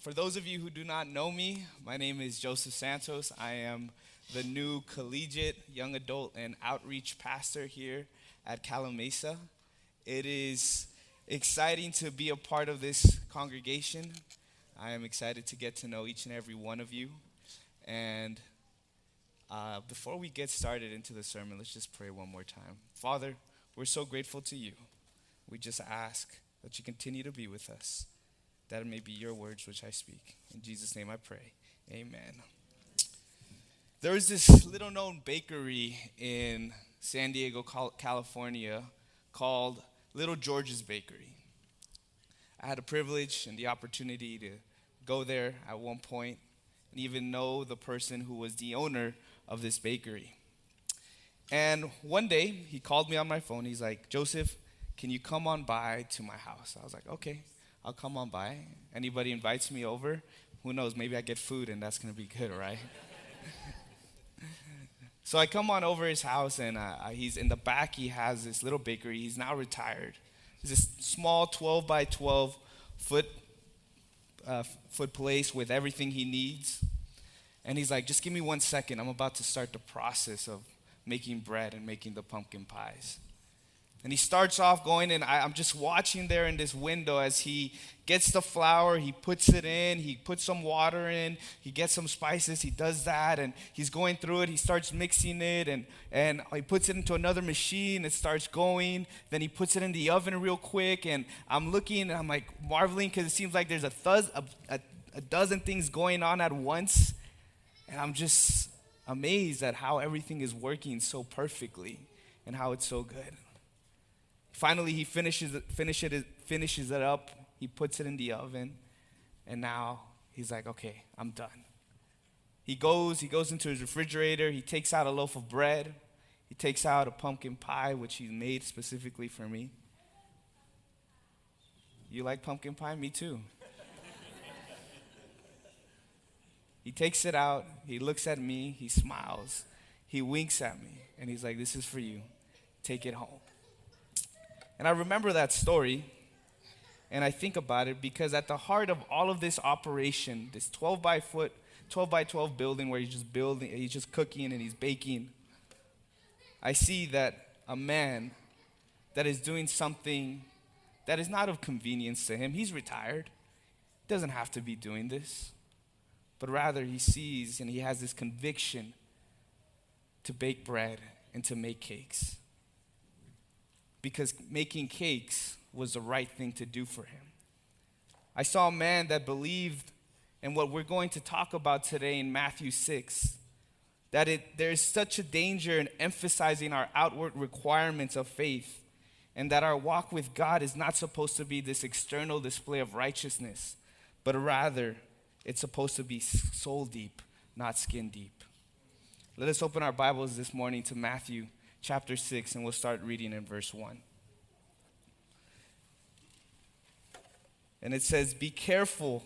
For those of you who do not know me, my name is Joseph Santos. I am the new collegiate young adult and outreach pastor here at Calimesa. It is exciting to be a part of this congregation. I am excited to get to know each and every one of you. And uh, before we get started into the sermon, let's just pray one more time. Father, we're so grateful to you. We just ask that you continue to be with us that may be your words which I speak. In Jesus' name I pray. Amen. There is this little known bakery in San Diego, California called Little George's Bakery. I had the privilege and the opportunity to go there at one point and even know the person who was the owner of this bakery. And one day he called me on my phone. He's like, Joseph, can you come on by to my house? I was like, okay. I'll come on by. Anybody invites me over, who knows, maybe I get food and that's going to be good, right? so I come on over his house and uh, he's in the back, he has this little bakery. He's now retired. It's this small 12 by 12 foot, uh, foot place with everything he needs. And he's like, just give me one second. I'm about to start the process of making bread and making the pumpkin pies. And he starts off going, and I, am just watching there in this window as he gets the flour, he puts it in, he puts some water in, he gets some spices, he does that, and he's going through it. He starts mixing it, and, and he puts it into another machine, it starts going. Then he puts it in the oven real quick, and I'm looking, and I'm like marveling because it seems like there's a, thuz, a, a, a dozen things going on at once. And I'm just amazed at how everything is working so perfectly and how it's so good. Finally, he finishes it, finishes it, finishes it up. He puts it in the oven. And now he's like, okay, I'm done. He goes, he goes into his refrigerator. He takes out a loaf of bread. He takes out a pumpkin pie, which he made specifically for me. You like pumpkin pie? Me too. he takes it out. He looks at me. He smiles. He winks at me. And he's like, This is for you. Take it home. And I remember that story and I think about it because at the heart of all of this operation, this 12 by foot, 12 by 12 building where he's just building, he's just cooking and he's baking, I see that a man that is doing something that is not of convenience to him. He's retired. Doesn't have to be doing this. But rather he sees and he has this conviction to bake bread and to make cakes because making cakes was the right thing to do for him. I saw a man that believed in what we're going to talk about today in Matthew 6 that it, there's such a danger in emphasizing our outward requirements of faith, and that our walk with God is not supposed to be this external display of righteousness, but rather it's supposed to be soul deep, not skin deep. Let us open our Bibles this morning to Matthew chapter 6, and we'll start reading in verse 1. And it says, Be careful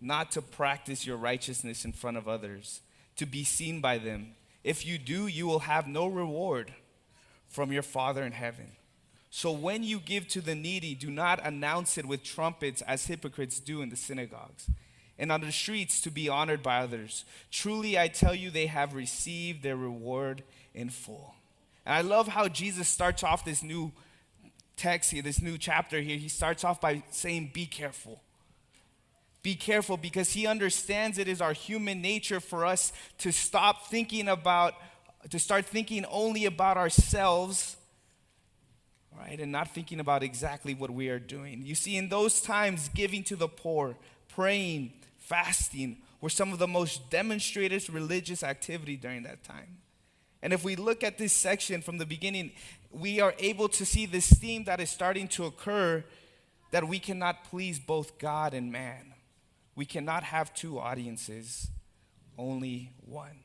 not to practice your righteousness in front of others, to be seen by them. If you do, you will have no reward from your Father in heaven. So when you give to the needy, do not announce it with trumpets as hypocrites do in the synagogues and on the streets to be honored by others. Truly, I tell you, they have received their reward in full. And I love how Jesus starts off this new text here, this new chapter here. He starts off by saying, Be careful. Be careful because he understands it is our human nature for us to stop thinking about, to start thinking only about ourselves, right, and not thinking about exactly what we are doing. You see, in those times, giving to the poor, praying, fasting were some of the most demonstrated religious activity during that time. And if we look at this section from the beginning, we are able to see this theme that is starting to occur that we cannot please both God and man. We cannot have two audiences, only one.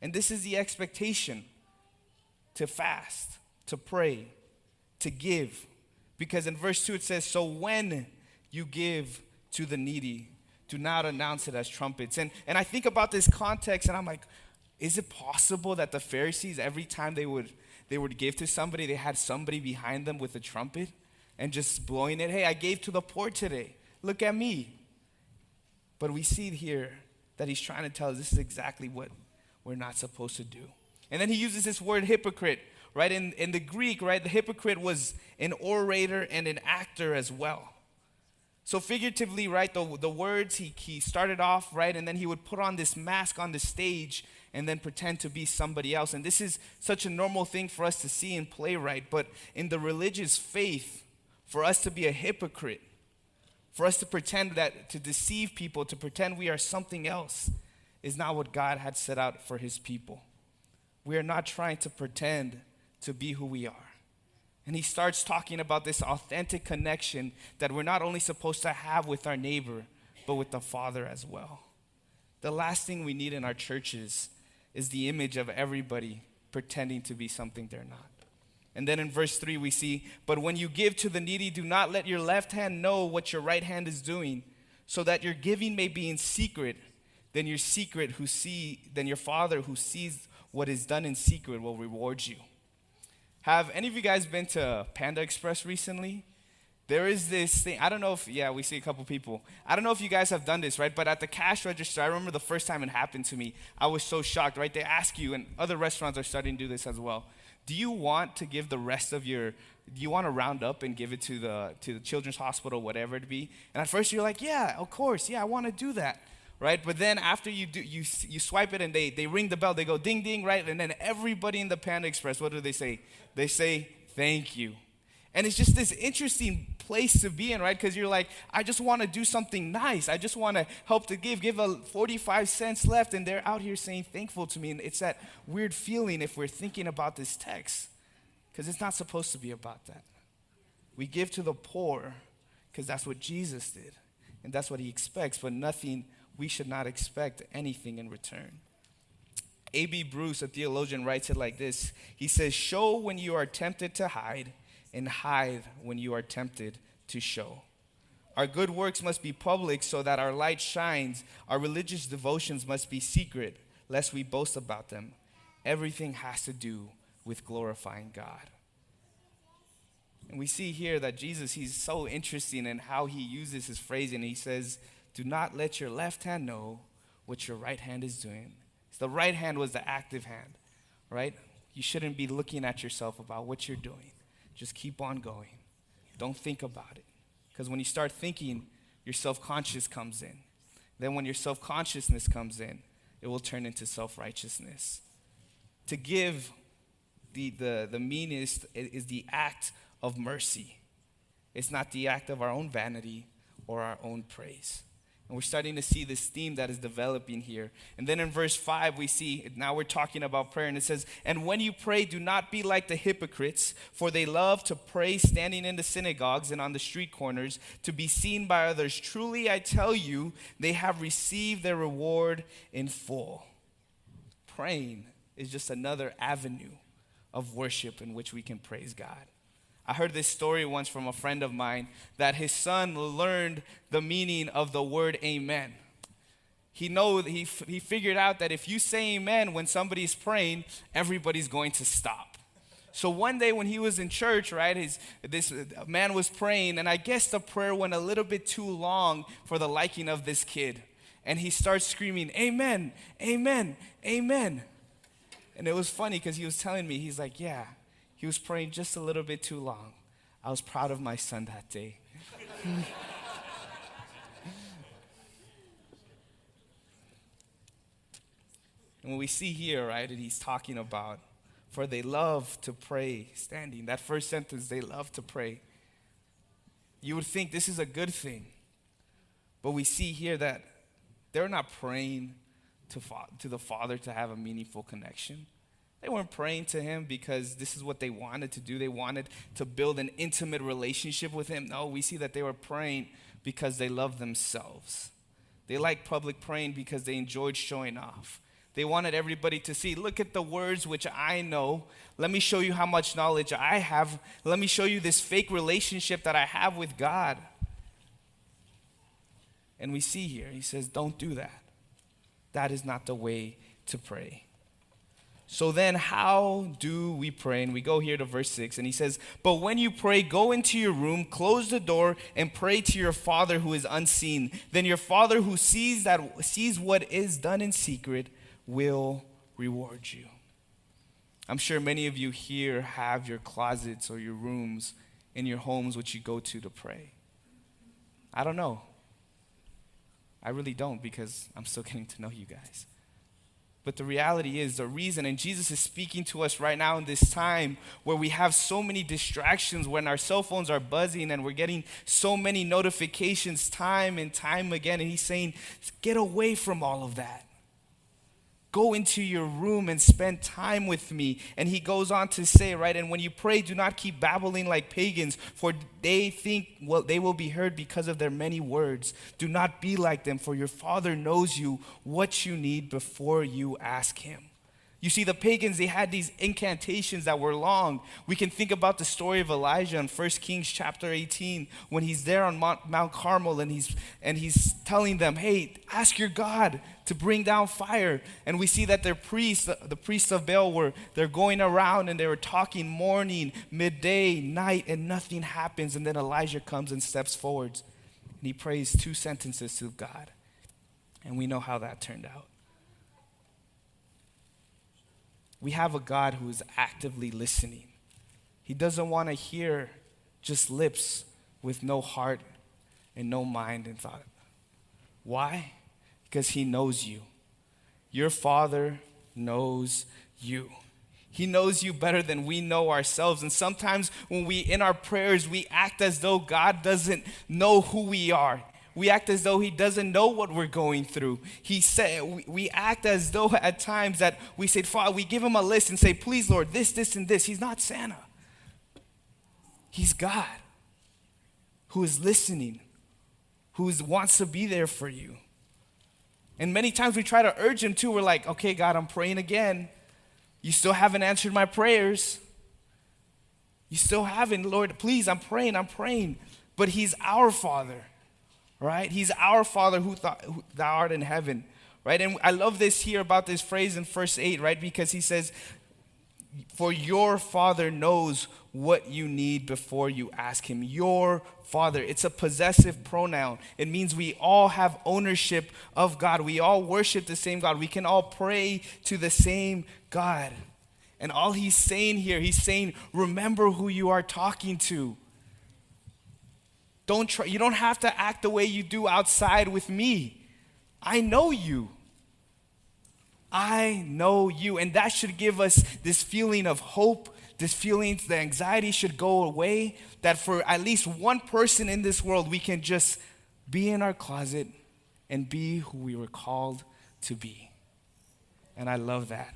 And this is the expectation to fast, to pray, to give. Because in verse 2 it says, So when you give to the needy, do not announce it as trumpets. And, and I think about this context and I'm like, is it possible that the Pharisees, every time they would, they would give to somebody, they had somebody behind them with a trumpet and just blowing it? Hey, I gave to the poor today. Look at me. But we see here that he's trying to tell us this is exactly what we're not supposed to do. And then he uses this word hypocrite, right? In, in the Greek, right? The hypocrite was an orator and an actor as well. So, figuratively, right, the, the words, he, he started off, right, and then he would put on this mask on the stage and then pretend to be somebody else. And this is such a normal thing for us to see in playwright, but in the religious faith, for us to be a hypocrite, for us to pretend that, to deceive people, to pretend we are something else, is not what God had set out for his people. We are not trying to pretend to be who we are. And he starts talking about this authentic connection that we're not only supposed to have with our neighbor, but with the Father as well. The last thing we need in our churches is the image of everybody pretending to be something they're not. And then in verse 3, we see, But when you give to the needy, do not let your left hand know what your right hand is doing, so that your giving may be in secret. Then your secret who see, then your father who sees what is done in secret will reward you. Have any of you guys been to Panda Express recently? There is this thing, I don't know if, yeah, we see a couple people. I don't know if you guys have done this, right? But at the cash register, I remember the first time it happened to me, I was so shocked, right? They ask you, and other restaurants are starting to do this as well. Do you want to give the rest of your, do you want to round up and give it to the, to the children's hospital, whatever it be? And at first you're like, yeah, of course, yeah, I want to do that right? But then after you do, you, you swipe it and they, they ring the bell, they go ding ding, right? And then everybody in the Panda Express, what do they say? They say thank you. And it's just this interesting place to be in, right? Because you're like, I just want to do something nice. I just want to help to give, give a 45 cents left, and they're out here saying thankful to me. And it's that weird feeling if we're thinking about this text, because it's not supposed to be about that. We give to the poor because that's what Jesus did, and that's what he expects, but nothing we should not expect anything in return. A.B. Bruce, a theologian, writes it like this He says, Show when you are tempted to hide, and hide when you are tempted to show. Our good works must be public so that our light shines. Our religious devotions must be secret, lest we boast about them. Everything has to do with glorifying God. And we see here that Jesus, he's so interesting in how he uses his phrasing. He says, do not let your left hand know what your right hand is doing. The right hand was the active hand, right? You shouldn't be looking at yourself about what you're doing. Just keep on going. Don't think about it. Because when you start thinking, your self conscious comes in. Then, when your self consciousness comes in, it will turn into self righteousness. To give, the, the, the is, is the act of mercy, it's not the act of our own vanity or our own praise. And we're starting to see this theme that is developing here. And then in verse 5, we see now we're talking about prayer, and it says, And when you pray, do not be like the hypocrites, for they love to pray standing in the synagogues and on the street corners to be seen by others. Truly, I tell you, they have received their reward in full. Praying is just another avenue of worship in which we can praise God. I heard this story once from a friend of mine that his son learned the meaning of the word amen. He know he, he figured out that if you say amen when somebody's praying, everybody's going to stop. So one day when he was in church, right, his, this man was praying, and I guess the prayer went a little bit too long for the liking of this kid. And he starts screaming, Amen, Amen, Amen. And it was funny because he was telling me, he's like, Yeah, he was praying just a little bit too long. I was proud of my son that day. and when we see here, right, that he's talking about, for they love to pray standing. That first sentence, they love to pray. You would think this is a good thing. But we see here that they're not praying to, to the Father to have a meaningful connection. They weren't praying to him because this is what they wanted to do. They wanted to build an intimate relationship with him. No, we see that they were praying because they loved themselves. They liked public praying because they enjoyed showing off. They wanted everybody to see, look at the words which I know. Let me show you how much knowledge I have. Let me show you this fake relationship that I have with God. And we see here, he says, don't do that. That is not the way to pray. So then, how do we pray? And we go here to verse 6, and he says, But when you pray, go into your room, close the door, and pray to your Father who is unseen. Then your Father who sees, that, sees what is done in secret will reward you. I'm sure many of you here have your closets or your rooms in your homes which you go to to pray. I don't know. I really don't because I'm still getting to know you guys. But the reality is, the reason, and Jesus is speaking to us right now in this time where we have so many distractions, when our cell phones are buzzing and we're getting so many notifications time and time again. And He's saying, get away from all of that. Go into your room and spend time with me. And he goes on to say, right, and when you pray, do not keep babbling like pagans, for they think well, they will be heard because of their many words. Do not be like them, for your Father knows you what you need before you ask him. You see, the pagans, they had these incantations that were long. We can think about the story of Elijah in 1 Kings chapter 18 when he's there on Mount, Carmel and he's, and he's telling them, hey, ask your God to bring down fire. And we see that their priests, the priests of Baal, were they're going around and they were talking morning, midday, night, and nothing happens. And then Elijah comes and steps forwards and he prays two sentences to God. And we know how that turned out. We have a God who is actively listening. He doesn't want to hear just lips with no heart and no mind and thought. Why? Because He knows you. Your Father knows you. He knows you better than we know ourselves. And sometimes when we, in our prayers, we act as though God doesn't know who we are we act as though he doesn't know what we're going through. He said we, we act as though at times that we say, Father, we give him a list and say, please, Lord, this, this, and this. He's not Santa. He's God who is listening, who wants to be there for you. And many times we try to urge him too. We're like, okay, God, I'm praying again. You still haven't answered my prayers. You still haven't, Lord, please, I'm praying, I'm praying. But he's our Father right? He's our Father who, who thou art in heaven, right? And I love this here about this phrase in verse 8, right? Because he says, For your Father knows what you need before you ask him. Your Father. It's a possessive pronoun. It means we all have ownership of God. We all worship the same God. We can all pray to the same God. And all he's saying here, he's saying, Remember who you are talking to. Don't try, you don't have to act the way you do outside with me. I know you. I know you. And that should give us this feeling of hope, this feeling, the anxiety should go away. That for at least one person in this world, we can just be in our closet and be who we were called to be. And I love that.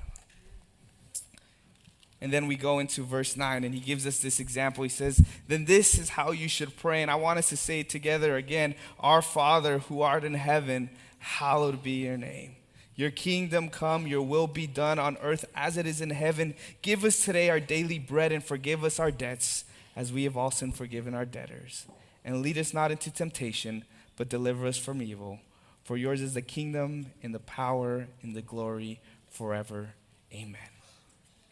And then we go into verse 9, and he gives us this example. He says, Then this is how you should pray. And I want us to say it together again Our Father who art in heaven, hallowed be your name. Your kingdom come, your will be done on earth as it is in heaven. Give us today our daily bread and forgive us our debts as we have also forgiven our debtors. And lead us not into temptation, but deliver us from evil. For yours is the kingdom and the power and the glory forever. Amen.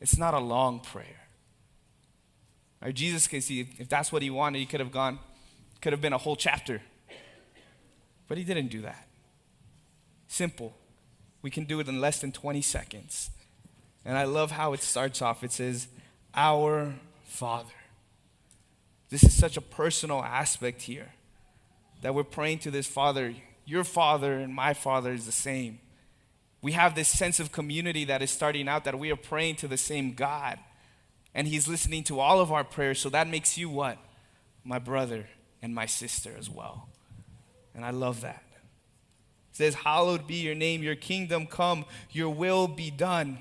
It's not a long prayer. Or Jesus can see if that's what he wanted, he could have gone, could have been a whole chapter. But he didn't do that. Simple. We can do it in less than 20 seconds. And I love how it starts off. It says, Our Father. This is such a personal aspect here that we're praying to this Father. Your Father and my Father is the same we have this sense of community that is starting out that we are praying to the same God. And He's listening to all of our prayers. So that makes you what? My brother and my sister as well. And I love that. It says, Hallowed be your name, your kingdom come, your will be done.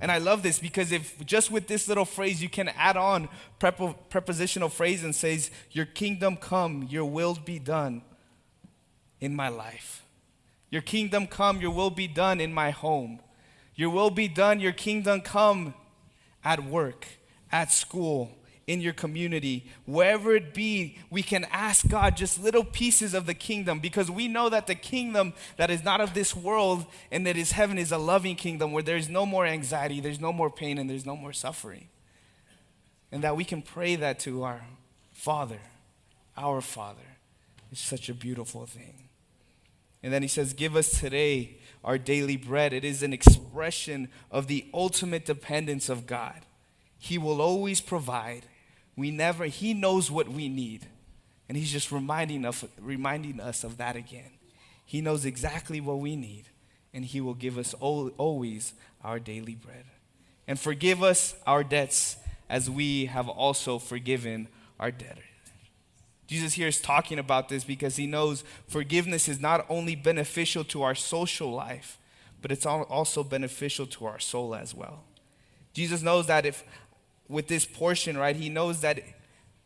And I love this because if just with this little phrase you can add on prepositional phrase and says, Your kingdom come, your will be done in my life. Your kingdom come, your will be done in my home. Your will be done, your kingdom come at work, at school, in your community, wherever it be, we can ask God just little pieces of the kingdom because we know that the kingdom that is not of this world and that is heaven is a loving kingdom where there's no more anxiety, there's no more pain, and there's no more suffering. And that we can pray that to our Father, our Father. It's such a beautiful thing. And then he says, Give us today our daily bread. It is an expression of the ultimate dependence of God. He will always provide we never, He knows what we need. And He's just reminding, of, reminding us of that again. He knows exactly what we need, and He will give us always our daily bread. And forgive us our debts as we have also forgiven our debtors. Jesus here is talking about this because he knows forgiveness is not only beneficial to our social life, but it's also beneficial to our soul as well. Jesus knows that if with this portion, right, he knows that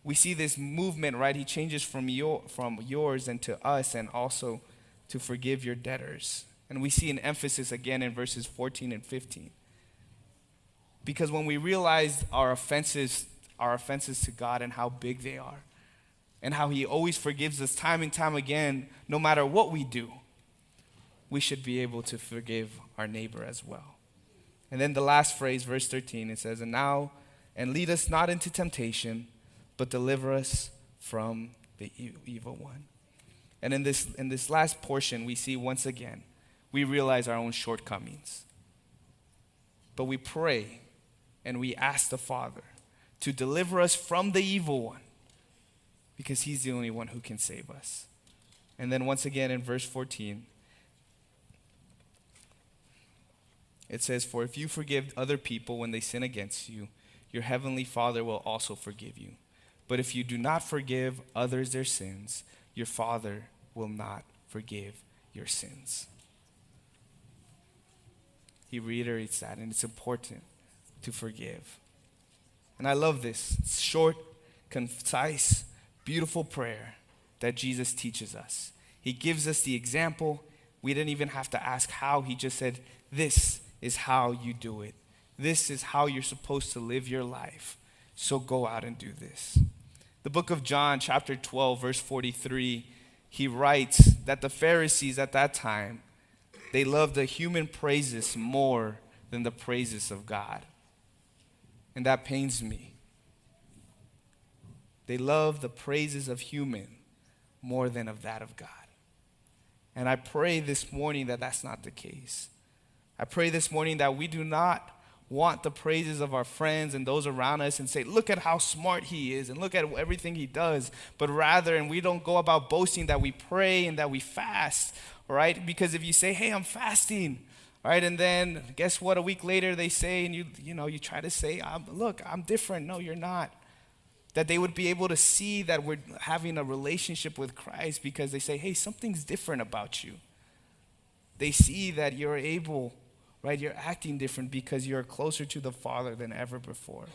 we see this movement, right? He changes from your from yours and to us and also to forgive your debtors. And we see an emphasis again in verses 14 and 15. Because when we realize our offenses, our offenses to God and how big they are, and how He always forgives us time and time again, no matter what we do, we should be able to forgive our neighbor as well. And then the last phrase, verse 13, it says, And now and lead us not into temptation, but deliver us from the evil one. And in this, in this last portion, we see once again, we realize our own shortcomings. But we pray and we ask the Father to deliver us from the evil one because he's the only one who can save us. And then once again in verse 14, it says, For if you forgive other people when they sin against you, your heavenly Father will also forgive you. But if you do not forgive others their sins, your Father will not forgive your sins. He reiterates that, and it's important to forgive. And I love this it's short, concise, beautiful prayer that Jesus teaches us. He gives us the example. We didn't even have to ask how, He just said, This is how you do it. This is how you're supposed to live your life. So go out and do this. The book of John, chapter 12, verse 43, he writes that the Pharisees at that time, they loved the human praises more than the praises of God. And that pains me. They love the praises of human more than of that of God. And I pray this morning that that's not the case. I pray this morning that we do not want the praises of our friends and those around us and say, look at how smart he is and look at everything he does, but rather, and we don't go about boasting that we pray and that we fast, right? Because if you say, hey, I'm fasting, right, and then guess what? A week later they say, and you, you know, you try to say, I'm, look, I'm different. No, you're not. That they would be able to see that we're having a relationship with Christ because they say, hey, something's different about you. They see that you're able right? You're acting different because you're closer to the Father than ever before.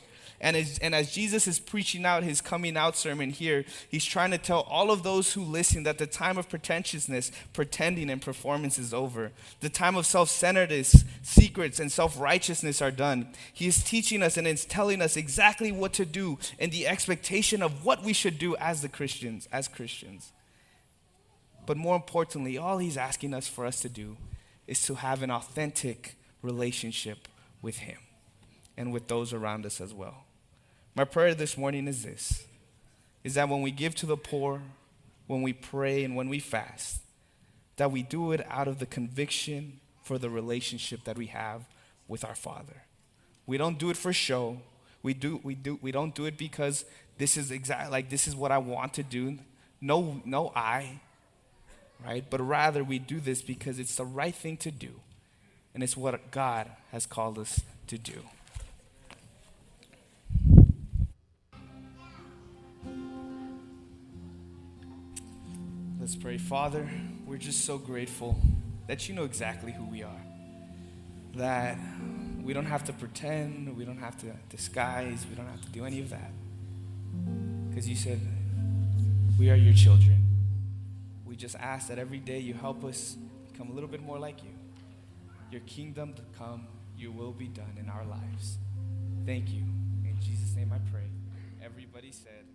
And as, and as Jesus is preaching out his coming out sermon here, he's trying to tell all of those who listen that the time of pretentiousness, pretending, and performance is over. The time of self centeredness, secrets, and self righteousness are done. He is teaching us and is telling us exactly what to do and the expectation of what we should do as the Christians, as Christians. But more importantly, all he's asking us for us to do is to have an authentic relationship with Him and with those around us as well. My prayer this morning is this is that when we give to the poor, when we pray, and when we fast, that we do it out of the conviction for the relationship that we have with our Father. We don't do it for show. We do we do we don't do it because this is exactly like this is what I want to do. No no I, right? But rather, we do this because it's the right thing to do, and it's what God has called us to do. Let's pray. Father, we're just so grateful that you know exactly who we are. That we don't have to pretend, we don't have to disguise, we don't have to do any of that. Because you said, we are your children we just ask that every day you help us become a little bit more like you. Your kingdom to come, your will be done in our lives. Thank you. In Jesus' name I pray. everybody said,